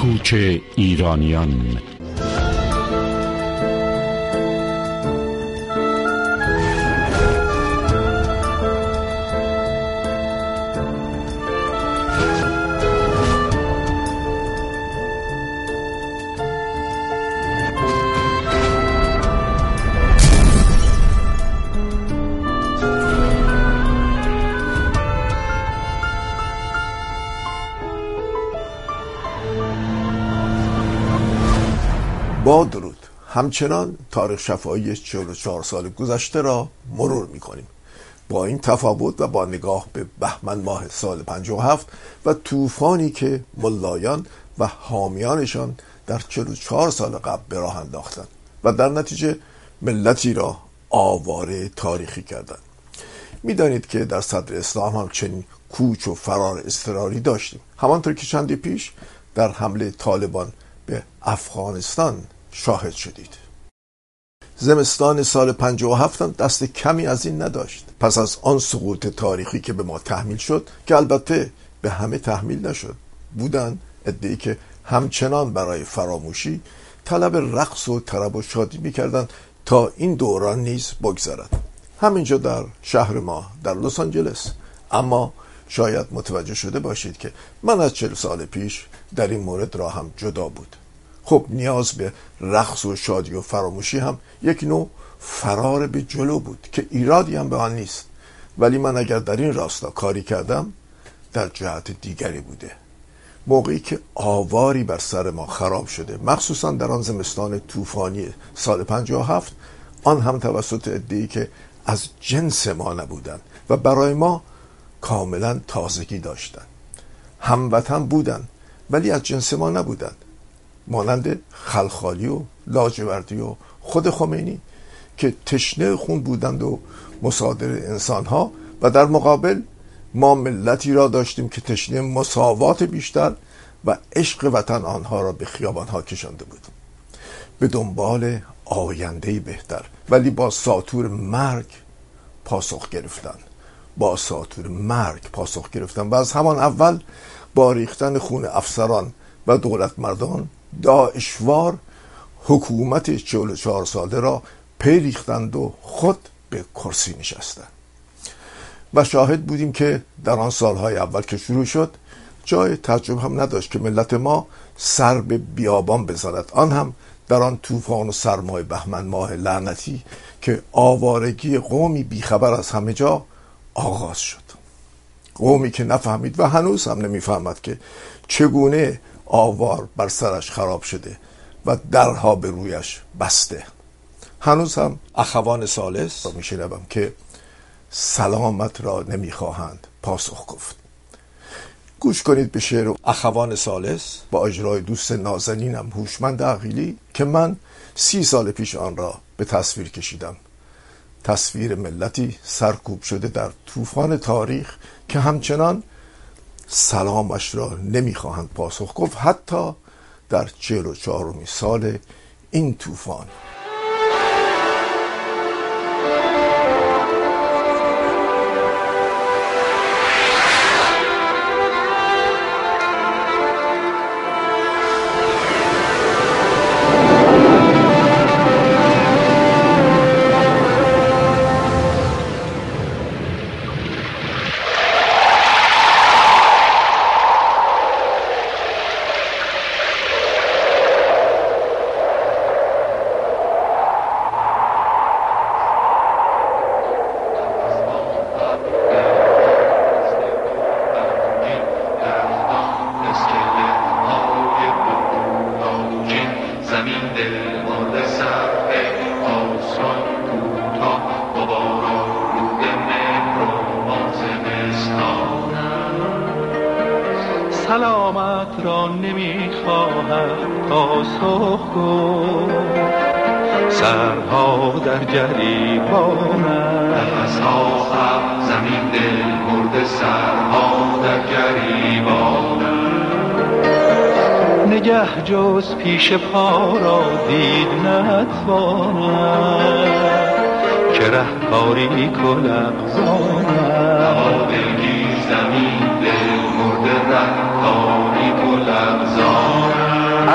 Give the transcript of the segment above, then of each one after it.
کوچ ایرانیان. همچنان تاریخ شفایی 44 سال گذشته را مرور می کنیم با این تفاوت و با نگاه به بهمن ماه سال 57 و طوفانی که ملایان و حامیانشان در 44 سال قبل به راه انداختند و در نتیجه ملتی را آواره تاریخی کردند. می‌دانید که در صدر اسلام هم چنین کوچ و فرار اضطراری داشتیم. همانطور که چندی پیش در حمله طالبان به افغانستان شاهد شدید. زمستان سال 57 هم دست کمی از این نداشت. پس از آن سقوط تاریخی که به ما تحمیل شد که البته به همه تحمیل نشد. بودن ادهی که همچنان برای فراموشی طلب رقص و طرب و شادی می‌کردند تا این دوران نیز بگذرد. همینجا در شهر ما در لس آنجلس. اما شاید متوجه شده باشید که من از چل سال پیش در این مورد را هم جدا بود. خب نیاز به رقص و شادی و فراموشی هم یک نوع فرار به جلو بود که ایرادی هم به آن نیست. ولی من اگر در این راستا کاری کردم در جهت دیگری بوده. موقعی که آواری بر سر ما خراب شده مخصوصا در آن زمستان طوفانی سال 57 آن هم توسط ادهی که از جنس ما نبودند و برای ما کاملا تازگی داشتند. هموطن بودند ولی از جنس ما نبودند. مانند خلخالی و لاجوردی و خود خمینی که تشنه خون بودند و مصادر انسان ها و در مقابل ما ملتی را داشتیم که تشنه مساوات بیشتر و عشق وطن آنها را به خیابان ها کشانده بود به دنبال آینده بهتر ولی با ساتور مرگ پاسخ گرفتن. با ساتور مرگ پاسخ گرفتن. و از همان اول با ریختن خون افسران و دولت مردان داعشوار حکومت 44 ساله را پی و خود به کرسی نشستند. و شاهد بودیم که در آن سالهای اول که شروع شد جای تعجب هم نداشت که ملت ما سر به بیابان بزند. آن هم در آن طوفان و سرمای بهمن ماه لعنتی که آوارگی قومی بیخبر از همه جا آغاز شد. قومی که نفهمید و هنوز هم نمی‌فهمد که چگونه آوار بر سرش خراب شده و درها به رویش بسته. هنوز هم اخوان سالس را میشنوم که سلامت را نمی‌خواهند پاسخ گفت. گوش کنید به شعر اخوان سالس. با اجرای دوست نازنینم هوشمند عقیلی که من سی سال پیش آن را به تصویر کشیدم. تصویر ملتی سرکوب شده در طوفان تاریخ که همچنان سلامش را نمی‌خواهند پاسخ. گفت حتی در چهل و سال این طوفان.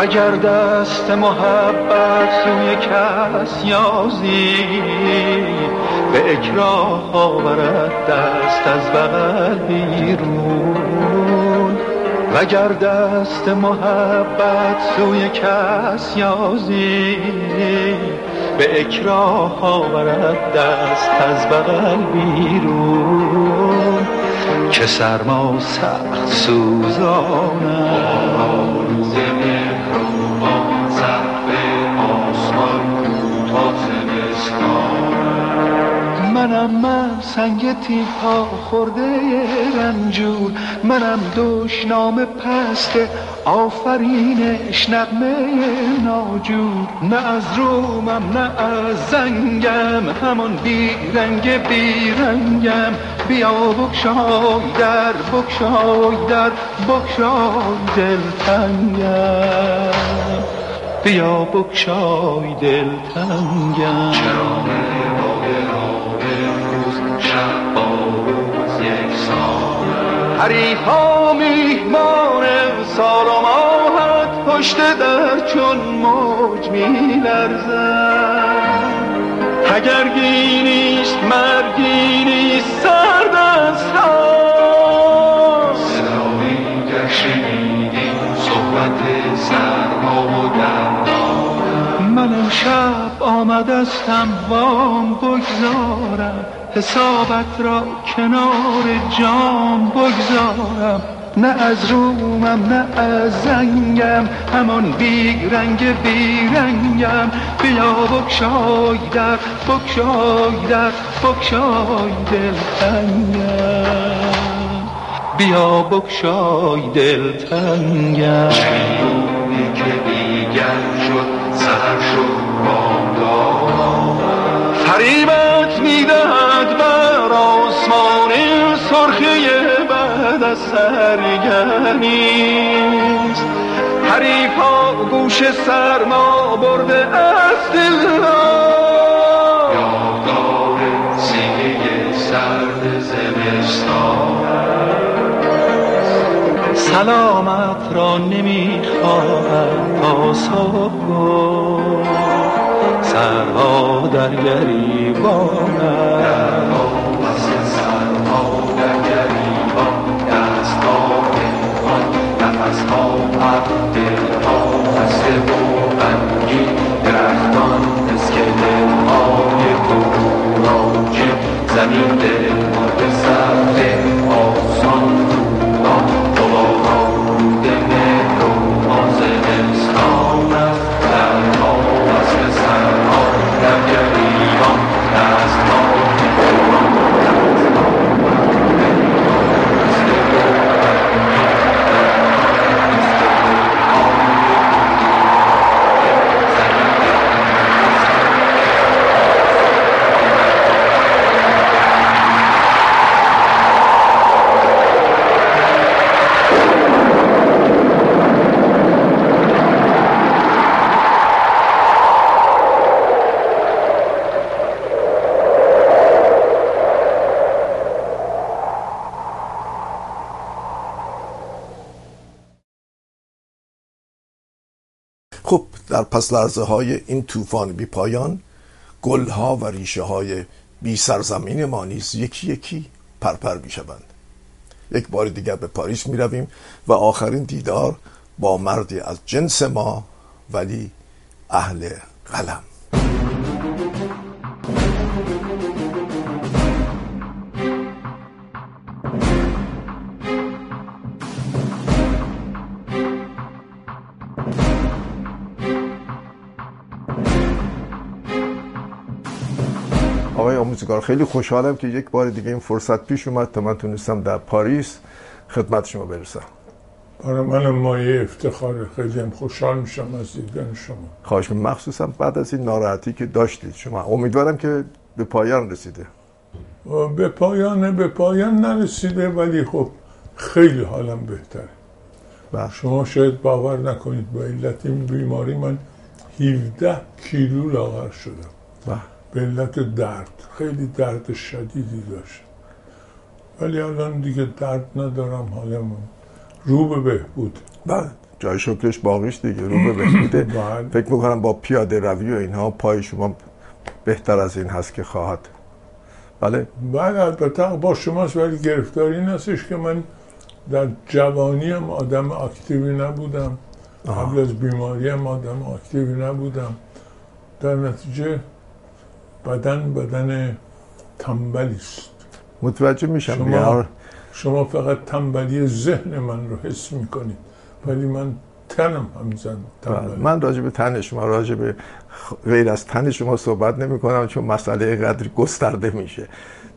اگر دست محبت سوی کس یازی به اکراه آورد دست از بغل بیرون. وگر دست محبت سوی کس یازی به اکراه آورد دست از بغل بیرون. که سرما سخت سوزانم. منم من سنگ تیپا خورده رنجور. منم نام پست آفرینش نقمه ناجور. نه از رومم نه از زنگم همون بیرنگ بیرنگم. بیا بکشای در بکشای در بکشای دلتنگم. بیا بکشای دلتنگم. چرا حریفا میهمان سال و ماهت پشت در چون موج می لرزن اگر گینیست مرگی نیست سرد از صدایی گر شنیدیم صحبت سرما و دردان من امشب آمدستم وام بگذارم حسابت را کنار جام بگذارم. نه از رومم نه از زنگم. همون بی رنگ بی رنگم بیا بکشای در بکشای در بکشای دلتنگم بیا بکشای دلتنگم شیرونی که دیگر شد سهر شد بامداد. فریبت می‌دهد بر آسمان سرخی بعد از سرگرمیست حریفا گوش سرما برده از دل یادگار سینه سرد زمستان سلامت را نمی‌خواهد تا صبح. سرها در گریبانم. وصل در پس لرزه های این طوفان بی پایان گل ها و ریشه های بی سرزمین ما نیز یکی یکی پرپر می شوند. یک بار دیگر به پاریس می رویم و آخرین دیدار با مردی از جنس ما ولی اهل قلم. آموزگار خیلی خوشحالم که یک بار دیگه این فرصت پیش اومد تا من تونستم در پاریس خدمت شما برسم. برای من مایه افتخار خیلی هم خوشحال میشم از دیدن شما. خواهش مخصوصا بعد از این ناراحتی که داشتید شما. امیدوارم که به پایان رسیده. و به پایان به پایان نرسیده ولی خب خیلی حالم بهتره. بله. شما شاید باور نکنید به علت این بیماری من 17 کیلو لاغر شدم. بله. به علت درد. خیلی درد شدیدی داشت. ولی الان دیگه درد ندارم حالم رو به بهبود. بله. جای شکرش باقیش دیگه رو به بهبوده. بله. فکر می‌کنم با پیاده روی و اینها پای شما بهتر از این هست که خواهد. بله؟ بعد البته با شماست ولی گرفتاری این هستش که من در جوانی هم آدم اکتیوی نبودم. قبل از بیماری هم آدم اکتیوی نبودم. در نتیجه بدن بدن تنبلی است متوجه میشم شما- دیگه. شما فقط تنبلی ذهن من رو حس می‌کنید. ولی من تنم هم زن بله. من راجع به تن شما راجع به غیر از تن شما صحبت نمی کنم چون مسئله قدری گسترده میشه.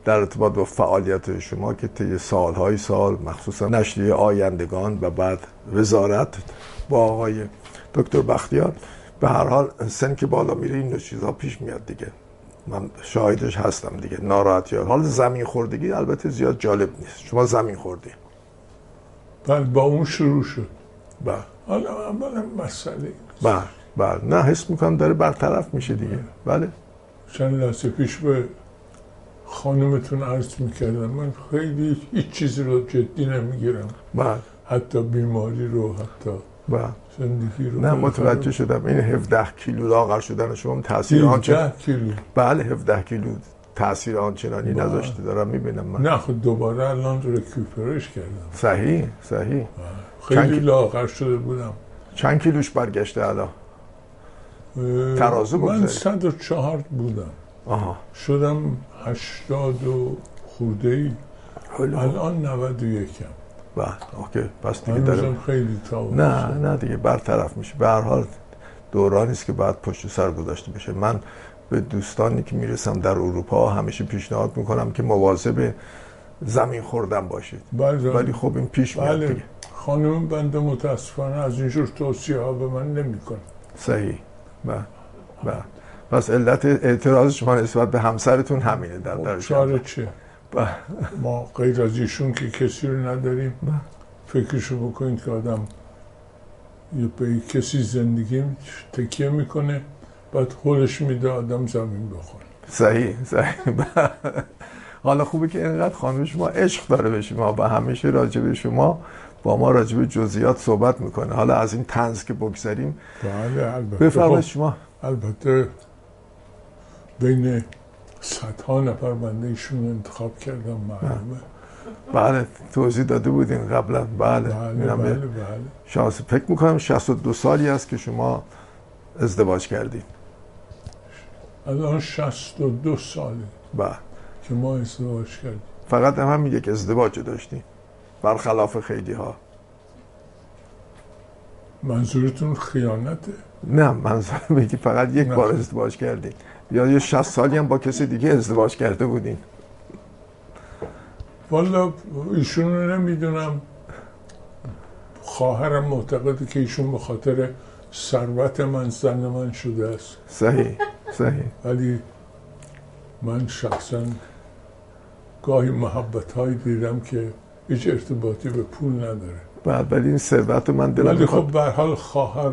در ارتباط با فعالیت شما که طی سالهای سال مخصوصا نشریه آیندگان و بعد وزارت با آقای دکتر بختیار به هر حال سن که بالا میره این چیزها پیش میاد دیگه. من شاهدش هستم دیگه ناراحتی ها. حال زمین خوردگی البته زیاد جالب نیست. شما زمین خوردی. بعد با اون شروع شد. بله. حالا اولا مسئله. بله بله. نه حس می‌کنم داره برطرف میشه دیگه. بله. چند لحظه پیش به خانمتون عرض می‌کردم. من خیلی هیچ چیزی رو جدی نمی‌گیرم. بله. حتی بیماری رو حتی بله رو نه متوجه شدم. این 17 کیلو لاغر شدن شما تاثیر 17 کیلو. بله 17 کیلو تاثیر آنچنانی بله. نذاشته دارم می‌بینم من. نه خود دوباره الان رکوپرش کردم. صحیح صحیح. خیلی چند لاغر شده بودم. چند کیلوش برگشته الان؟ اه، ترازو من بگذارید. 104 بودم. آها. شدم 80 و خورده ای. الان 91 م بله اوکی پس دیگه داره خیلی نه نه دیگه برطرف میشه. به هر حال دورانی است که بعد پشت سر گذاشته بشه من به دوستانی که می‌رسم در اروپا همیشه پیشنهاد می‌کنم که مواظب زمین خوردن باشید. بله ولی خب این پیش میاد بله. دیگه. خانم بنده متاسفانه از اینجور توصیه ها به من نمی‌کنه. صحیح. بله بله. پس علت اعتراض شما نسبت به همسرتون همینه در در چاره چه بله. ما غیر از ایشون که کسی رو نداریم. فکرشو بکنید که آدم یه به کسی زندگی تکیه می‌کنه بعد خودش میده آدم زمین بخوره صحیح صحیح. حالا خوبه که اینقدر خانم شما عشق داره به شما و همیشه راجع به شما با ما راجع به جزئیات صحبت می‌کنه. حالا از این تنز که بگذریم بله البته. بفرمایید خب، شما. البته بین صدها نفر بنده ایشون انتخاب کردم معلومه. بله توضیح داده بودین قبلا. بله, بله بله بله. شانس. فکر می‌کنم 62 سالی است که شما ازدواج کردید الان 62 ساله بله. که ما ازدواج کردیم. فقط هم همین یک ازدواج داشتیم برخلاف خیلی ها منظورتون خیانته؟ نه منظورم که فقط یک نه. بار ازدواج کردین. یا یه 60 سالی هم با کسی دیگه ازدواج کرده بودین؟ والا ایشون رو نمی‌دونم. خواهرم معتقده که ایشون به خاطر ثروت من زن من شده است. صحیح صحیح. ولی من شخصا گاهی محبت هایی دیدم که هیچ ارتباطی به پول نداره. بعد ولی این ثروت رو من دلم ولی خب به حال خواهر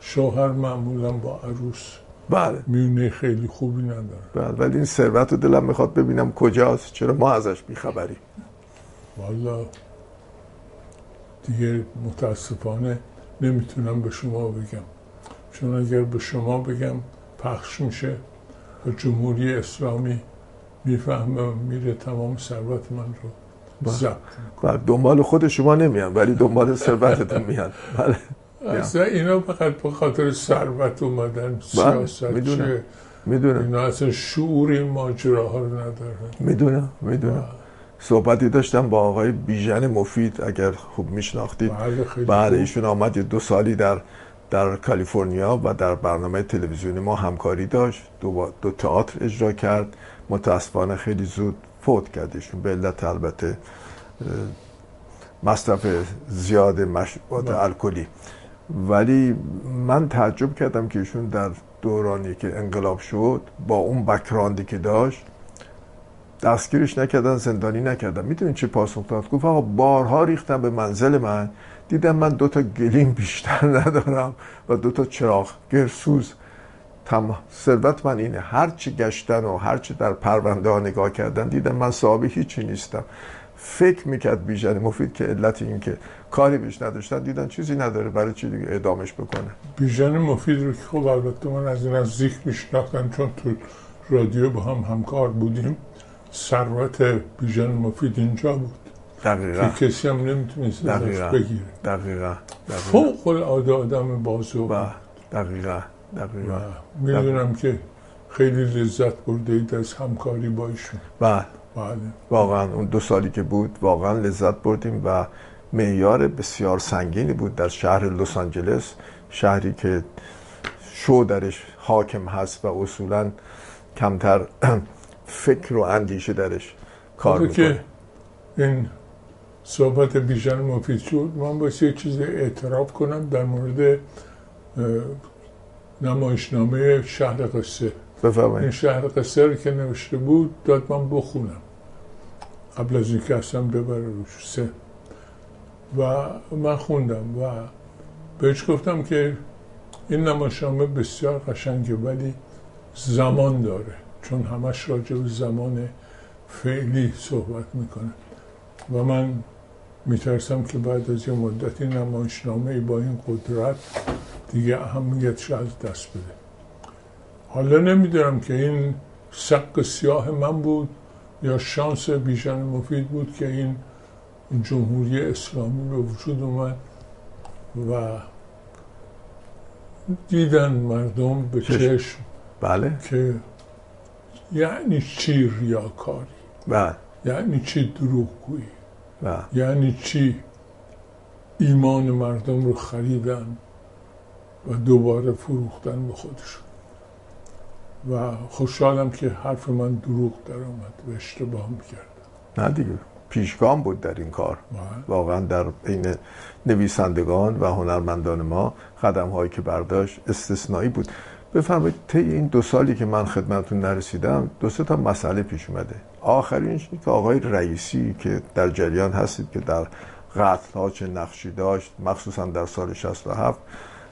شوهر معمولا با عروس بله. میونه خیلی خوبی نداره. بله ولی این ثروت رو دلم می‌خواد ببینم کجاست چرا ما ازش بیخبریم. والا دیگه متاسفانه نمی‌تونم به شما بگم. چون اگر به شما بگم پخش میشه و جمهوری اسلامی می‌فهمه میره تمام ثروت من رو ضبط بله دنبال خود شما نمیان ولی دنبال ثروتتون میان. بله. اصلا اینا فقط به خاطر ثروت اومدن سیاست می‌دونم. چیه؟ می‌دونم. اینا اصلا شعور این ماجراها رو ندارن. می‌دونم می‌دونم. صحبتی داشتم با آقای بیژن مفید اگر خوب میشناختید. بله بله خوب. ایشون آمد یه دو سالی در در کالیفرنیا و در برنامه تلویزیونی ما همکاری داشت. دو, دو تئاتر اجرا کرد. متاسفانه خیلی زود فوت کرد ایشون. به علت البته مصرف زیاد مشروبات بله. الکلی. ولی من تعجب کردم که ایشون در دورانی که انقلاب شد با اون بکراندی که داشت دستگیرش نکردن زندانی نکردن. می‌دونین چه پاسخ داد؟ گفت آقا بارها ریختم به منزل من. دیدم من دو تا گلیم بیشتر ندارم و دو تا چراغ گرسوز. تمام ثروت من اینه. هر چی گشتن و هر چی در پرونده ها نگاه کردن دیدم من صاحب هیچی نیستم. فکر می‌کرد بیژن مفید که علت این که کاری بهش نداشتن دیدن چیزی نداره برای چی دیگه اعدامش بکنه؟ بیژن مفید رو که خب البته من از نزدیک میشناختم چون تو رادیو با هم همکار بودیم. ثروت بیژن مفید اینجا بود. دقیقا. که کسی هم نمی‌تونست دقیقا. بگیره. دقیقا. دقیقا. فوق العاده آدم بازو بود. دقیقا. دقیقا. می‌دونم که خیلی لذت برده اید از همکاری با ایشون. و بله. واقعا اون دو سالی که بود واقعا لذت بردیم و معیار بسیار سنگینی بود در شهر لس آنجلس شهری که شو درش حاکم هست و اصولا کمتر فکر و اندیشه درش کار می‌کنه. که این صحبت بیژن مفید شد. من باید یه چیز اعتراف کنم در مورد نمایشنامه شهر قصه این بفرمایید شهر قصه رو که نوشته بود داد من بخونم. قبل از اینکه اصلا ببره روش. سه. و من خوندم و بهش گفتم که این نمایشنامه بسیار قشنگه ولی زمان داره چون همش راجع به زمان فعلی صحبت می‌کنه. و من میترسم که بعد از یه مدتی نمایشنامه با این قدرت دیگه اهمیتش از دست بده. حالا نمی‌دونم که این سق سیاه من بود یا شانس بیژن مفید بود که این جمهوری اسلامی به وجود اومد و دیدن مردم به چشم. بله. که یعنی چی ریاکاری؟ بله یعنی چی دروغگویی؟ بله یعنی چی ایمان مردم رو خریدن و دوباره فروختن به خودشون؟ و خوشحالم که حرف من دروغ در آمد و اشتباه می‌کردم نه دیگه پیشگام بود در این کار. واقعا در بین نویسندگان و هنرمندان ما قدم هایی که برداشت استثنایی بود. بفرمایید طی این دو سالی که من خدمتتون نرسیدم دو سه تا مسئله پیش اومده. آخرینش این که آقای رئیسی که در جریان هستید که در قتل ها چه نقشی داشت مخصوصا در سال 67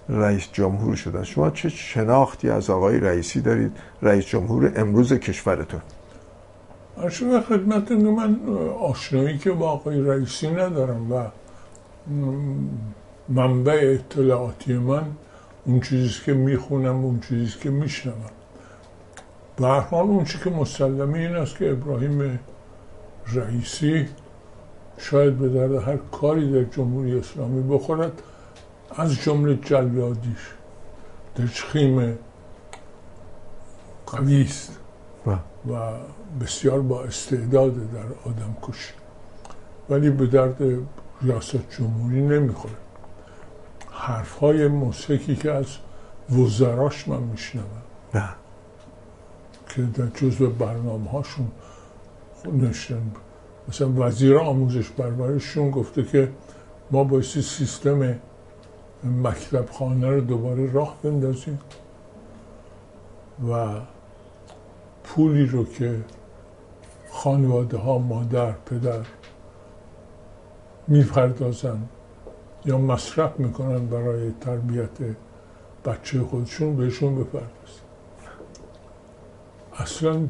رئیس جمهور شدن شما چه شناختی از آقای رئیسی دارید؟ رئیس جمهور امروز کشورتون. خدمتتون که من آشنایی که با آقای رئیسی ندارم و منبع اطلاعاتی من اون چیزی که می‌خونم اون چیزی که میشنوم. به اون چیزی که مسلمه این است که ابراهیم رئیسی شاید به درد هر کاری در جمهوری اسلامی بخورد. از جمله جلادیش دچخیم قوی است. و بسیار با استعداد در آدم کشی ولی به درد ریاست جمهوری نمی‌خوره. حرف های موسیقی که از وزراش من میشنوم. که در جزو برنامه هاشون نشتن مثلا وزیر آموزش پرورششون گفته که ما بایستی سیستم مکتب خانه رو دوباره راه بندازیم و پولی رو که خانواده ها مادر پدر می‌پردازن یا مصرف می‌کنن برای تربیت بچه خودشون بهشون بپردازن اصلا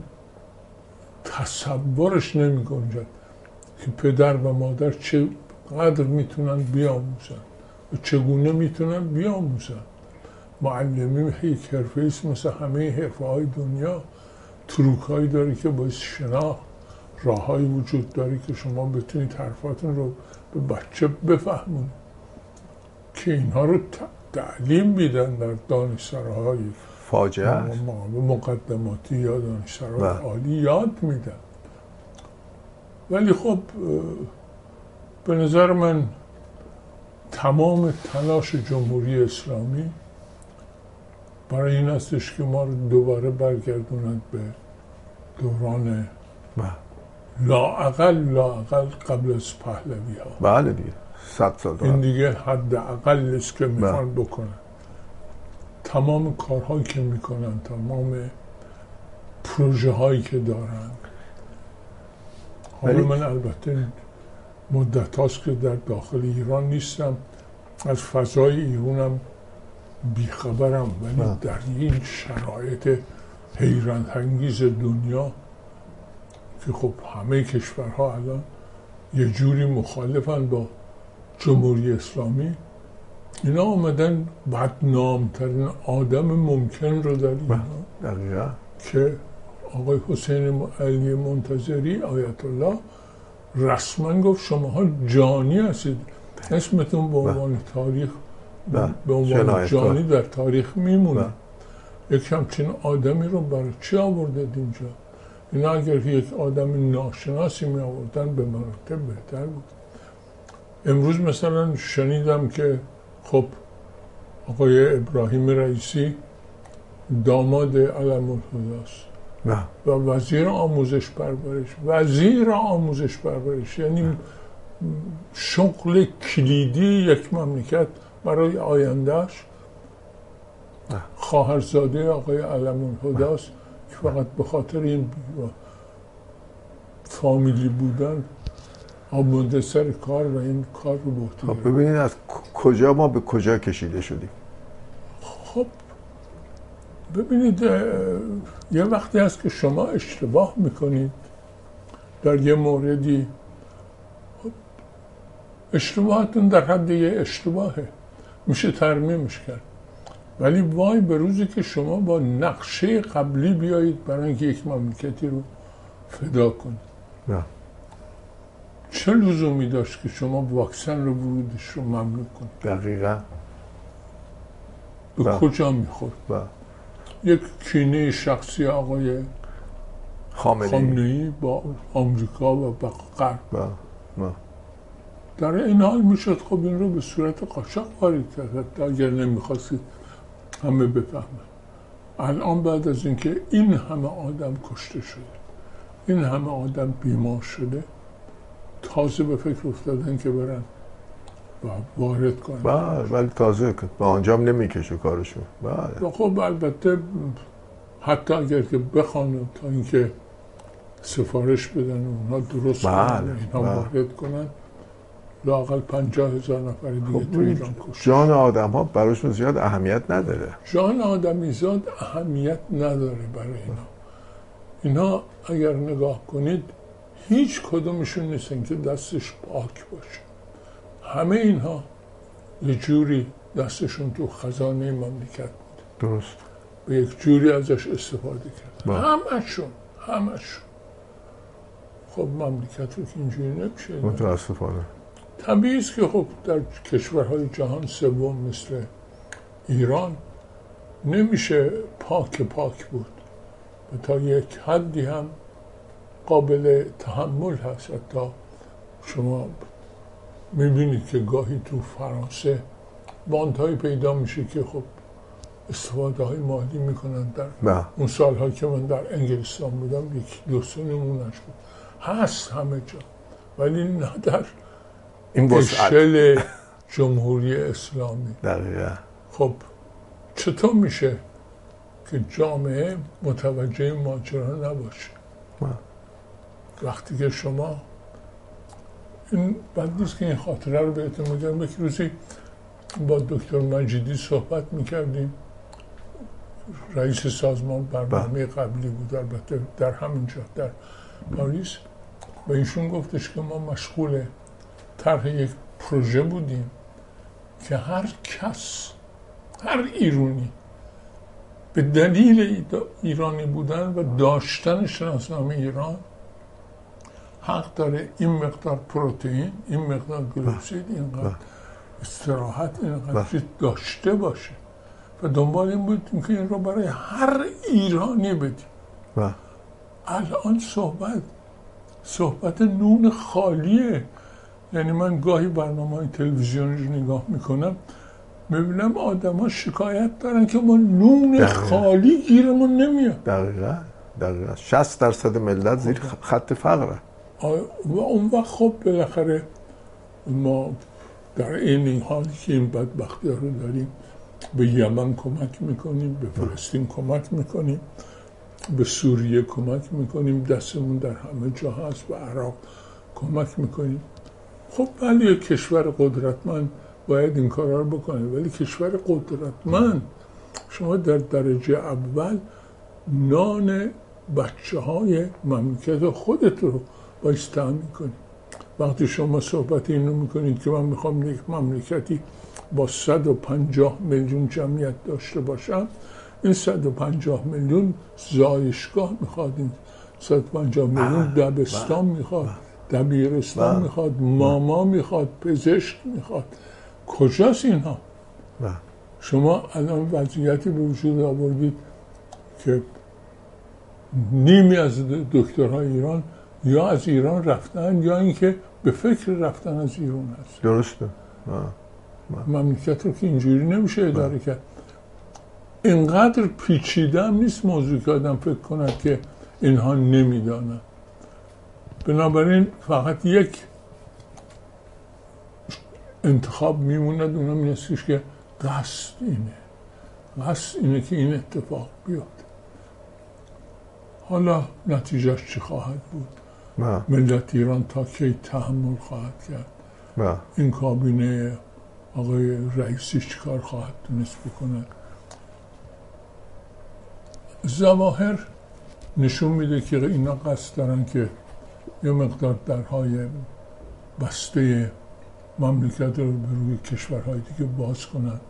تصورش نمی که پدر و مادر چقدر می‌تونن بیاموزن. چگونه می‌تونن بیاموزن معلمی یک حرفه است مثل همه حرفه های دنیا تروک هایی داره که شناخت راه وجود داره که شما بتونید حرفاتون رو به بچه بفهمونید که اینها رو تعلیم میدن در دانشسراهای فاجعه. مقدماتی یا دانشسرای بله. عالی یاد میدن ولی خب به نظر من تمام تلاش جمهوری اسلامی برای این هستش که ما رو دوباره برگردوند به دوران بله. لاعقل لاعقل قبل از پهلوی ها بله دیگه صد سال این. دیگه حد اقل است که می‌خوان بکنن تمام کارهایی که می‌کنن تمام پروژه هایی که دارن حالا من البته مدت هاست که در داخل ایران نیستم. از فضای ایرانم بیخبرم ولی بله. در این شرایط حیرت انگیز دنیا که خب همه کشورها الان یه جوری مخالفن با جمهوری اسلامی اینا آمدن بدنامترین آدم ممکن رو در دقیقا. که آقای حسین علی منتظری آیت الله رسما گفت شماها جانی هستید اسمتون به عنوان تاریخ بله. به عنوان. جانی در تاریخ میمونه بله. یک همچین آدمی رو برای چی آوردید اینجا اینا اگر که یک آدم ناشناسی می آوردن به مراتب بهتر بود امروز مثلا شنیدم که خب آقای ابراهیم رئیسی داماد علم الهداست نه. و وزیر آموزش پرورش. وزیر آموزش پرورش. یعنی شغل کلیدی یک مملکت برای آیندهش نه. خواهرزاده آقای علم الهداست که فقط به خاطر این فامیلی بودن آمونده سر کار و این کار رو به عهده خب. ببینید از کجا ما به کجا کشیده شدیم. ببینید یه وقتی هست که شما اشتباه می‌کنید. در یه موردی اشتباهتون در حد یه اشتباهه. میشه ترمیمش کرد. ولی وای به روزی که شما با نقشه قبلی بیایید برای اینکه یک مملکتی رو فدا کنید. نه. چه لزومی داشت که شما واکسن رو ورودش رو ممنوع کنید؟ دقیقا. به. کجا می‌خورد؟ یک کینه شخصی آقای خامنه ای با آمریکا و با غرب. در این حال می‌شد خب این رو به صورت قاچاق وارد کرد. اگر نمی‌خواستید همه بفهمن. الان بعد از اینکه این همه آدم کشته شده این همه آدم بیمار شده تازه به فکر افتادن که برن وارد کنن بله ولی تازه که به آنجا هم نمی‌کشه کارشون بله. خب البته حتی اگر که بخوان تا اینکه سفارش بدن و اونها درست کنن بله، و اینها بله. وارد کنن لاقل پنجاه هزار نفر دیگه خب تو ایران کشته جان آدم ها براشون زیاد اهمیت نداره. جان آدمیزاد اهمیت نداره برای اینا. اینا اگر نگاه کنید هیچ کدومشون نیستن که دستش پاک باشه. همه اینها یه جوری دستشون تو خزانه مملکت بود. درست. به یک جوری ازش استفاده. کرد. همشون همشون. خب مملکت رو که اینجوری نمیشه متاسفانه. طبیعی است که خب در کشورهای جهان سوم مثل ایران نمیشه پاک پاک بود. و تا یک حدی هم قابل تحمل هست. حتی شما می‌بینید که گاهی تو فرانسه باندهایی پیدا میشه که خب استفاده های مالی می‌کنن در نه. اون سالها که من در انگلستان بودم یک دو سه نمونهش بود. هست همه جا ولی نه در این اشل جمهوری اسلامی. دقیقا. خب چطور میشه که جامعه متوجه ماجرا نباشه؟ بله. وقتی که شما این بد نیست که این خاطره رو بهتون میگم یک روزی با دکتر مجیدی صحبت می‌کردیم. رئیس سازمان برنامه قبلی بود البته در همینجا در پاریس. و ایشون گفتش که ما مشغول طرح یک پروژه بودیم که هر کس هر ایرانی به دلیل ایرانی بودن و داشتن شناسنامه ایران حق داره این مقدار پروتئین این مقدار گلوکسید اینقدر استراحت اینقدر چیز داشته باشه. و دنبال این بودیم که این رو برای هر ایرانی بدیم. الان صحبت صحبت نون خالیه. یعنی من گاهی برنامه های تلویزیونی رو نگاه می‌کنم می‌بینم آدم ها شکایت دارن که ما نون دقیقا. خالی گیرمون نمیاد. دقیقا دقیقا. 60 درصد ملت زیر خط فقره. و اون وقت خب بالاخره ما در این حالی که این بدبختی رو داریم به یمن کمک می‌کنیم به فلسطین کمک می‌کنیم به سوریه کمک می‌کنیم دستمون در همه جا هست به عراق کمک می‌کنیم. خب ولی یک کشور قدرتمند باید این کارا رو بکنه. ولی کشور قدرتمند شما در درجه اول نان بچه های مملکت خودت رو تأمین کنی وقتی شما صحبت اینو می‌کنید که من می‌خوام یک مملکتی با 150 میلیون جمعیت داشته باشم این 150 میلیون زایشگاه می‌خواد این 150 میلیون بله، دبستان بله، می‌خواد دبیرستان بله. می‌خواد ماما می‌خواد پزشک می‌خواد کجاست اینها. شما الان وضعیتی به وجود آوردید که نیمی از دکترهای ایران یا از ایران رفتن یا اینکه به فکر رفتن از ایران هست درسته. مملکت رو که اینجوری نمیشه اداره کرد. اینقدر پیچیده هم نیست موضوع که آدم فکر کند که اینها نمی‌دانند بنابراین فقط یک انتخاب میموند اونم این که قصد اینه. قصد اینه که این اتفاق بیاد حالا نتیجهش چی خواهد بود؟ ملت ایران تا کی تحمل خواهد کرد. این کابینه آقای رئیسی چیکار خواهد تونست بکنه زواهر نشون میده که اینا قصد دارن که یه مقدار درهای بسته مملکت رو به روی کشورهای دیگه باز کنن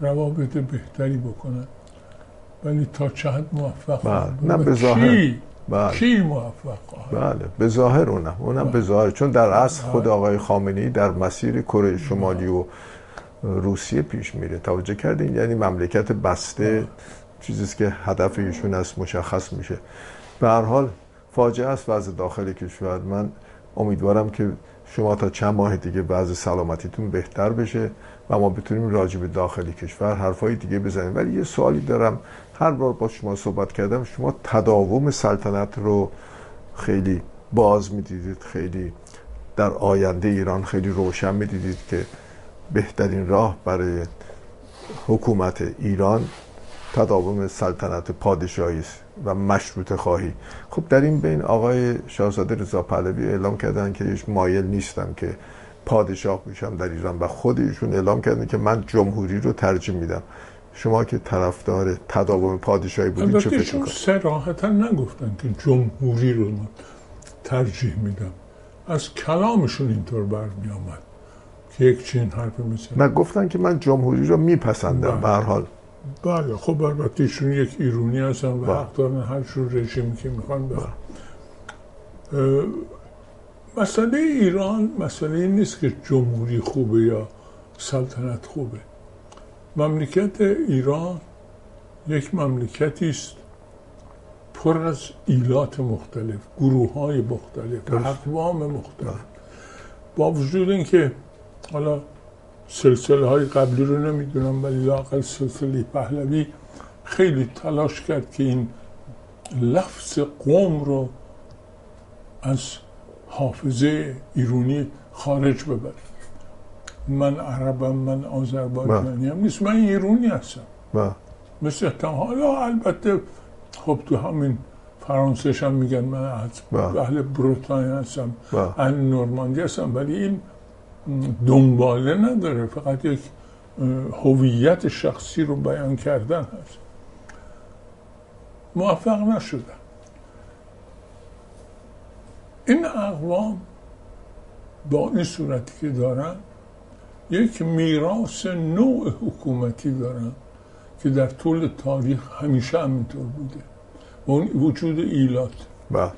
روابط بهتری بکنن. ولی تا چه حد موفق نه، به ظاهر. بله. کی موفق خواهد؟ بله به ظاهر اونم اونم به ظاهر چون در اصل خود بله. آقای خامنه ای در مسیر کره شمالی و روسیه پیش میره توجه کردین یعنی مملکت بسته چیزیست که هدف ایشون است مشخص میشه به هر حال فاجعه است وضع داخل کشور من امیدوارم که شما تا چند ماه دیگه وضع سلامتیتون بهتر بشه و ما بتونیم راجع به داخل کشور حرفای دیگه بزنیم. ولی یه سوالی دارم. هر بار با شما صحبت کردم شما تداوم سلطنت رو خیلی باز می‌دیدید خیلی در آینده ایران خیلی روشن می‌دیدید که بهترین راه برای حکومت ایران تداوم سلطنت پادشاهی است. و مشروط خواهی. خب در این بین آقای شاهزاده رضا پهلوی اعلام کردن که هیچ مایل نیستم که پادشاه بشم در ایران و خود ایشون اعلام کردن که من جمهوری رو ترجیح میدم. شما که طرفدار تداوم پادشاهی بودید چه فکر می‌کنید؟ صراحتا نگفتن که جمهوری رو من ترجیح میدم. از کلامشون اینطور برمی آمد که یک چین حرف میزن نه گفتن که من جمهوری رو میپسندم بله. به هر حال. بله خب البته ایشون یک ایرونی هستن و بله. حق دارن هر جور رژیمی که می‌خوان برن اه، مسئله ایران مسئله این نیست که جمهوری خوبه یا سلطنت خوبه. مملکت ایران یک مملکتی است پر از ایلات مختلف گروه های مختلف. اقوام مختلف. با وجود اینکه حالا سلسله های قبلی رو نمی‌دونم ولی لاقل سلسله پهلوی خیلی تلاش کرد که این لفظ قوم رو از حافظه ایرونی خارج ببره من عربم من آذربایجانی هم نیست من ایرونی هستم بله. مثل حالا البته خب تو همین فرانسهش هم میگن من. اهل بروتانیا هستم. اهل نورماندی هستم ولی این دنباله نداره فقط یک هویت شخصی رو بیان کردن هست. موفق نشدن. این اقوام با این صورتی که دارن یک میراث نوع حکومتی دارن که در طول تاریخ همیشه همینطور بوده. و اون وجود ایلات. بله.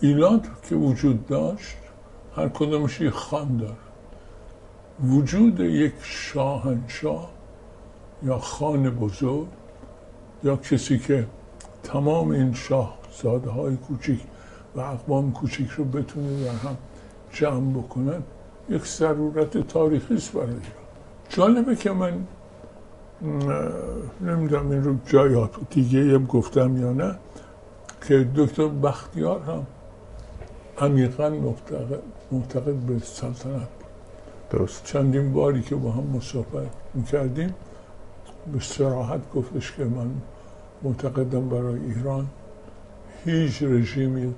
ایلات که وجود داشت هر کدامش یک خان داره. وجود یک شاهنشاه یا خان بزرگ یا کسی که تمام این شاهزاده های کوچیک و اقوام کوچیک رو بتونه در هم جمع بکنن یک ضرورت تاریخی است برای ایران. جالبه که من نمی‌دونم این رو جای دیگه هم گفتم یا نه که دکتر بختیار هم عمیقا معتقد, به سلطنت درست. چندین باری که با هم مصاحبت می‌کردیم به سراحت گفتش که من معتقدم برای ایران هیچ رژیمی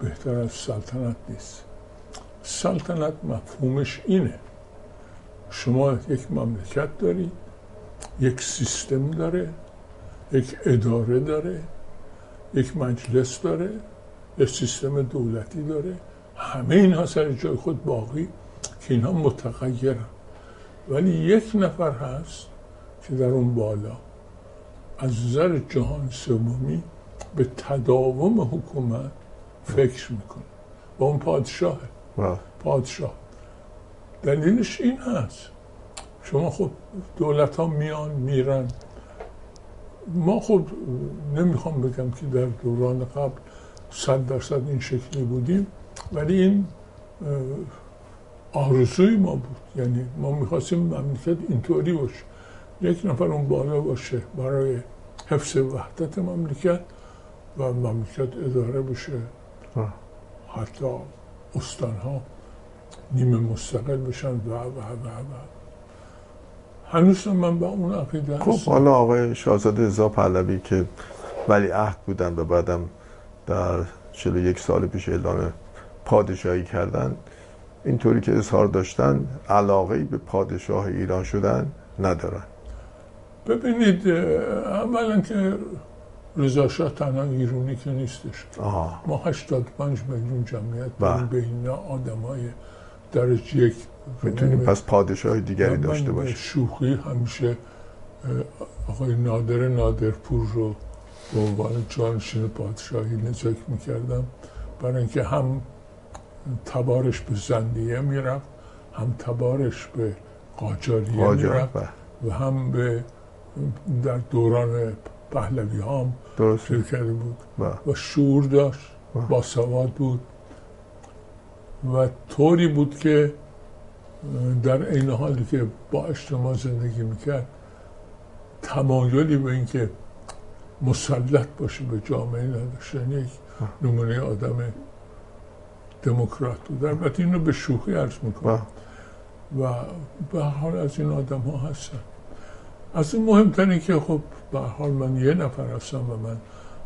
بهتر از سلطنت نیست. سلطنت مفهومش اینه. شما یک مملکت دارید یک سیستم داره یک اداره داره یک مجلس داره یک سیستم دولتی داره. همه اینها سر جای خود باقی. که اینها متغیرن. ولی یک نفر هست که در اون بالا از نظر جهان سومی به تداوم حکومت فکر می‌کنه. و اون پادشاهه. پادشاه. دلیلش این هست. شما خب دولت ها میان میرن. ما خب نمی‌خوام بگم که در دوران قبل صد درصد این شکلی بودیم ولی این آرزوی ما بود. یعنی ما می‌خواستیم مملکت اینطوری باشه. یک نفر اون بالا باشه برای حفظ وحدت مملکت و مملکت اداره بشه. حتی استان ها نیمه مستقل بشن و و و و هنوز من با اون عقیده خب هستم. حالا آقای شاهزاده رضا پهلوی که ولی عهد بودن و بعدم در 41 سال پیش اعلام پادشاهی کردن اینطوری که اظهار داشتن علاقه به پادشاه ایران شدن ندارن. ببینید اولا که رضا شاه تنها ایرونی که نیستش. آها. ما 85 میلیون جمعیت بله. داریم به اینا آدم های درجه یک. می‌تونیم پس پادشاه دیگری داشته باشیم. شوخی همیشه آقای نادر نادرپور رو به عنوان جانشین پادشاهی نجک می‌کردم. برای اینکه هم تبارش به زندیه می‌رفت هم تبارش به قاجاریه قاجار می‌رفت بله. و هم به در دوران پهلوی هم چیز کرده بود بله. و شعور داشت بله. با سواد بود و طوری بود که در این حالی که با اجتماع زندگی می‌کرد تمایلی به اینکه مسلط باشه به جامعه نداشت یعنی یک نمونه آدم دموکرات بود. البته اینو به شوخی عرض می‌کنم. بله. و به حال از این آدم ها هستن. از این مهمتر که خب به حال من یه نفر هستم و من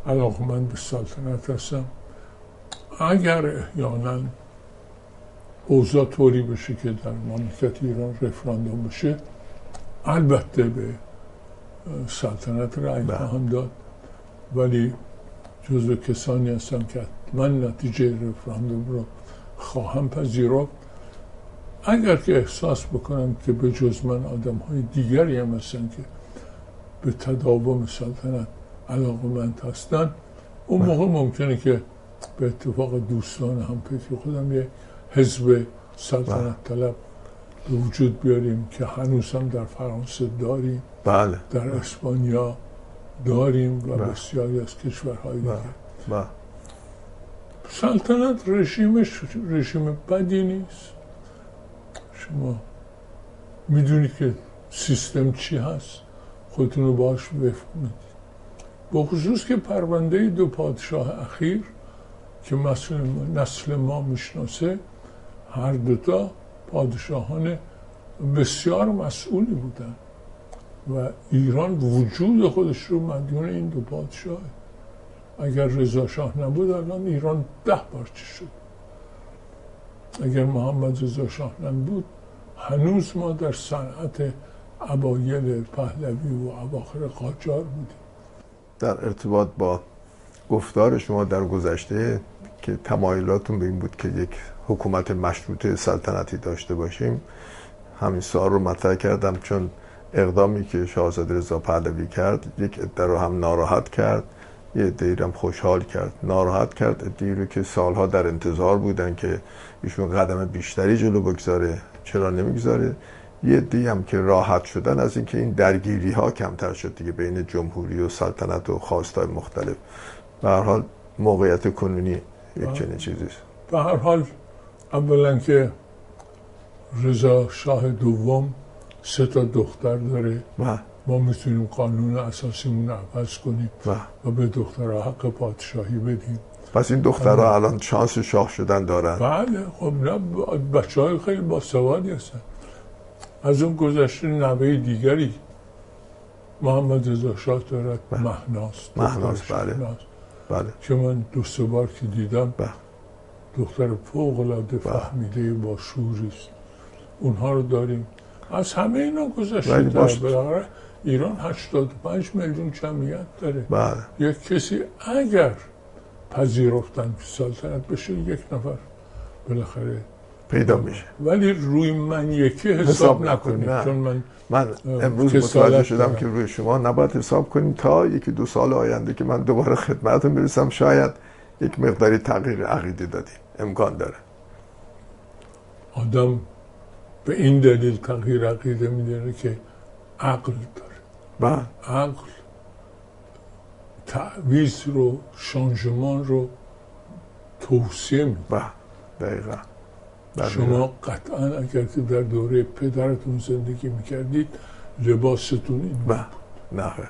علاقمند به سلطنت هستم. اگر احیانا اوضاع طوری بشه که در مملکت ایران رفراندوم بشه البته به سلطنت رأی بله. خواهم داد. ولی جزو کسانی هستم که من نتیجه رفراندوم رو خواهم پذیرفت اگر که احساس بکنم که به جز من آدم های دیگری هم هستن که به تداوم سلطنت علاقمند هستن اون موقع ممکنه که به اتفاق دوستان هم فکر خودم یه حزب سلطنت طلب به وجود بیاریم که هنوز هم در فرانسه داریم بله در اسپانیا داریم و بله. بسیاری از کشورهای دیگه بله. بله. سلطنت رژیمش رژیم بدی نیست. شما می‌دونی که سیستم چی هست؟ خودتون رو باش بفهمید. با خصوص که پرونده دو پادشاه اخیر که مسئول نسل ما می‌شناسه هر دوتا پادشاهان بسیار مسئولی بودن و ایران وجود خودش رو مدیون این دو پادشاه. اگر رضا شاه نبود الان ایران ده پارچه شد؟ اگر محمد رضا شاه نبود هنوز ما در صنعت اوایل پهلوی و اواخر قاجار بودیم. در ارتباط با گفتار شما در گذشته که تمایلاتون به این بود که یک حکومت مشروطه سلطنتی داشته باشیم همین سوال رو مطرح کردم چون اقدامی که شاهزاده رضا پهلوی کرد یک عده رو هم ناراحت کرد. یه هم خوشحال کرد ناراحت کرد. عده رو که سالها در انتظار بودن که ایشون قدم بیشتری جلو بگذاره چرا نمی‌گذاره؟ یه هم که راحت شدن از اینکه این درگیری ها کمتر شد دیگه بین جمهوری و سلطنت و خواستای مختلف. به هر حال موقعیت کنونی یک چنین چیزی است. به هر حال اولا که رضا شاه دوم سه تا دختر داره. ما می‌تونیم قانون اساسیمون رو عوض کنیم و و به دخترها حق پادشاهی بدیم. پس این دخترها الان شانس شاه شدن دارن. بله خب نه بچه های خیلی باسوادی هستن. از اون گذشته نوه دیگری محمد رضا شاه دارد مهناز. مهناز، دختر بله. شهناز. بله. که من دو سه بار که دیدم بله. دختر فوق العاده فهمیده با شوری اونها رو داریم. از همه اینا گذشته باش- بالاخره ایران 85 میلیون جمعیت داره. بله. یک کسی اگر پذیرفتن که سلطنت بشه یک نفر بالاخره پیدا میشه. ولی روی من یکی حساب, حساب نکنید. نکن، نه. چون من من امروز متوجه شدم دارم. که روی شما نباید حساب کنیم تا یکی دو سال آینده که من دوباره خدمتتون برسم. شاید یک مقداری تغییر عقیده دادیم. امکان داره. آدم به این دلیل تغییر عقیده می‌دونه که عقل داره. و عقل تعویز رو شانجمان رو توصیه میده و دقیقا. دقیقا. شما قطعا اگر که در دوره پدرتون زندگی می‌کردید لباستون این و نبود.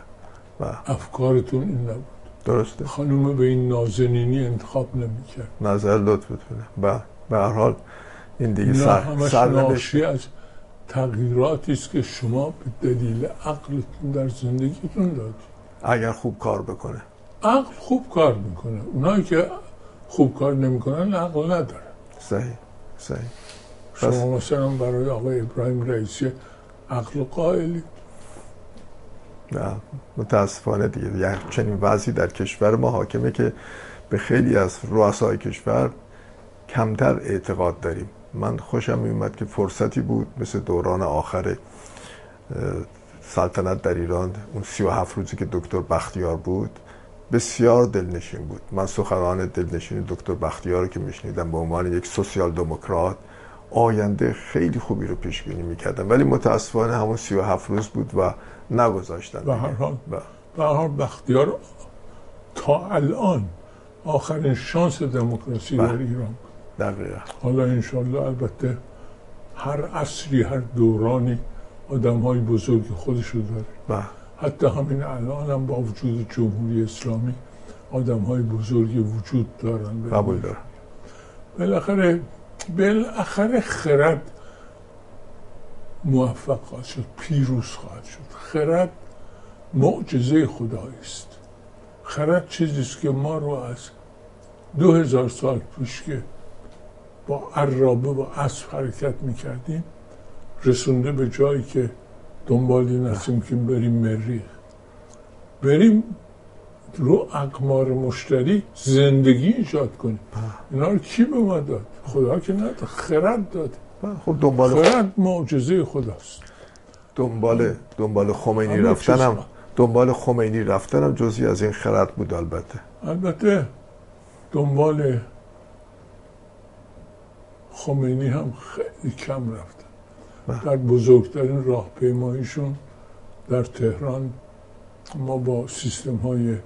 نه. افکارتون این نبود. درسته. خانوم به این نازنینی انتخاب نمی‌کرد. نظر لطفتونه و به هر حال این دیگه سر ناشی از تغییراتی است که شما به دلیل عقلتون در زندگیتون دادید اگر خوب کار بکنه. عقل خوب کار می‌کنه. اونایی که خوب کار نمی‌کنن عقل ندارن. صحیح صحیح. شما مثلا برای آقای ابراهیم رئیسی عقل قائلی نه متاسفانه دیگه. یه چنین وضعی در کشور ما حاکمه که به خیلی از رؤسای کشور کمتر اعتقاد داریم. من خوشم میومد که فرصتی بود مثل دوران آخر سلطنت در ایران اون سی و هفت روزی که دکتر بختیار بود بسیار دلنشین بود من سخنان دلنشین دکتر بختیار رو که میشنیدم به عنوان یک سوسیال دموکرات آینده خیلی خوبی رو پیش بینی می‌کردم ولی متاسفانه همون سی و هفت روز بود و نگذاشتن به هر. حال و- به هر بختیار تا الان آخرین شانس دموکراسی در بله. ایران بود دقیقا حالا انشالله البته هر عصری هر دورانی آدم های بزرگ خودشو داره. و حتی همین الان هم با وجود جمهوری اسلامی آدم های بزرگی وجود دارن قبول دارم. بالاخره بالاخره خرد موفق خواهد شد پیروز خواهد شد. خرد معجزه خدایی است. خرد چیزی است که ما رو از دو هزار سال پیش که با عرابه و اسب حرکت می‌کردیم. رسونده به جایی که دنبال این هستیم که بریم مریخ. بریم رو اقمار مشتری زندگی ایجاد کنیم. اینا رو کی به ما داد؟ خدا که نداد خرد داد. و خب دنبال خرد معجزه خداست. دنبال دنبال خمینی رفتنم. دنبال خمینی رفتنم جزی از این خرد بود البته. البته دنبال خمینی هم خیلی کم رفتن بله. در بزرگترین راهپیماییشون در تهران ما با سیستم های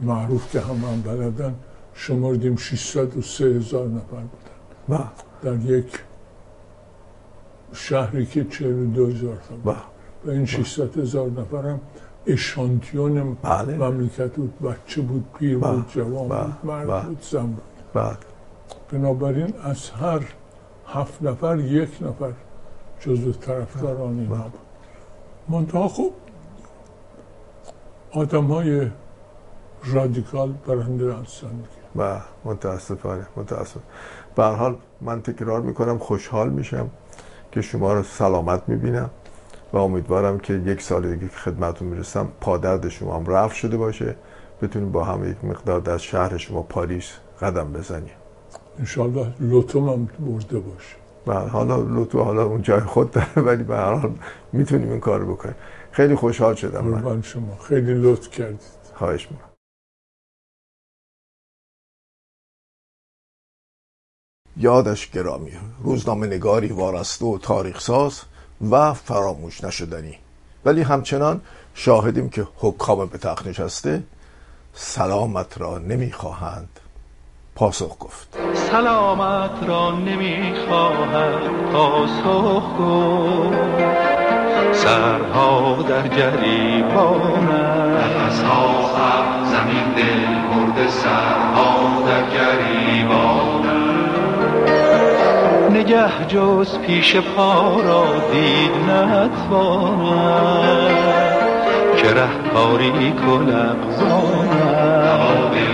معروف که هم هم بلدن شمردیم 603 هزار نفر بودن و در یک شهری که 42 هزار تا بود و و این 600 هزار نفر هم اشانتیون بله. مملکت بود بچه بود پیر بله. بود جوان بله. بود مرد بله. بود زن بود بنابراین از هر هفت نفر یک نفر جزو طرفداران اینا بود منتها خب آدم های رادیکال برنده هستن دیگه. و متاسفانه متاسف به حال من تکرار می‌کنم خوشحال میشم که شما رو سلامت می‌بینم و امیدوارم که یک سال دیگه که خدمتتون می‌رسم پادرد شما هم رفت شده باشه. بتونیم با هم یک مقدار در شهر شما پاریس قدم بزنیم. انشالله لوتوم هم برده باشه. و حالا لطفا حالا اون جای خود داره ولی به هر حال می‌تونیم این کار بکنیم. خیلی خوشحال شدم من. شما. خیلی لطف کردید. خواهش می‌کنم. یادش گرامی روزنامه نگاری وارسته و تاریخ ساز و فراموش نشدنی. ولی همچنان شاهدیم که حکام به تخت نشسته سلامت را نمی‌خواهند. پاسخ گفت. سلامت را نمی‌خواهد پاسخ گفت. سرها در جریبانند نفسها اب زمین دل مرده سرها در گریبان نگه جز پیش پا را دید نتواند. که ره تاریک و لغزاند هوا دلگیر زمین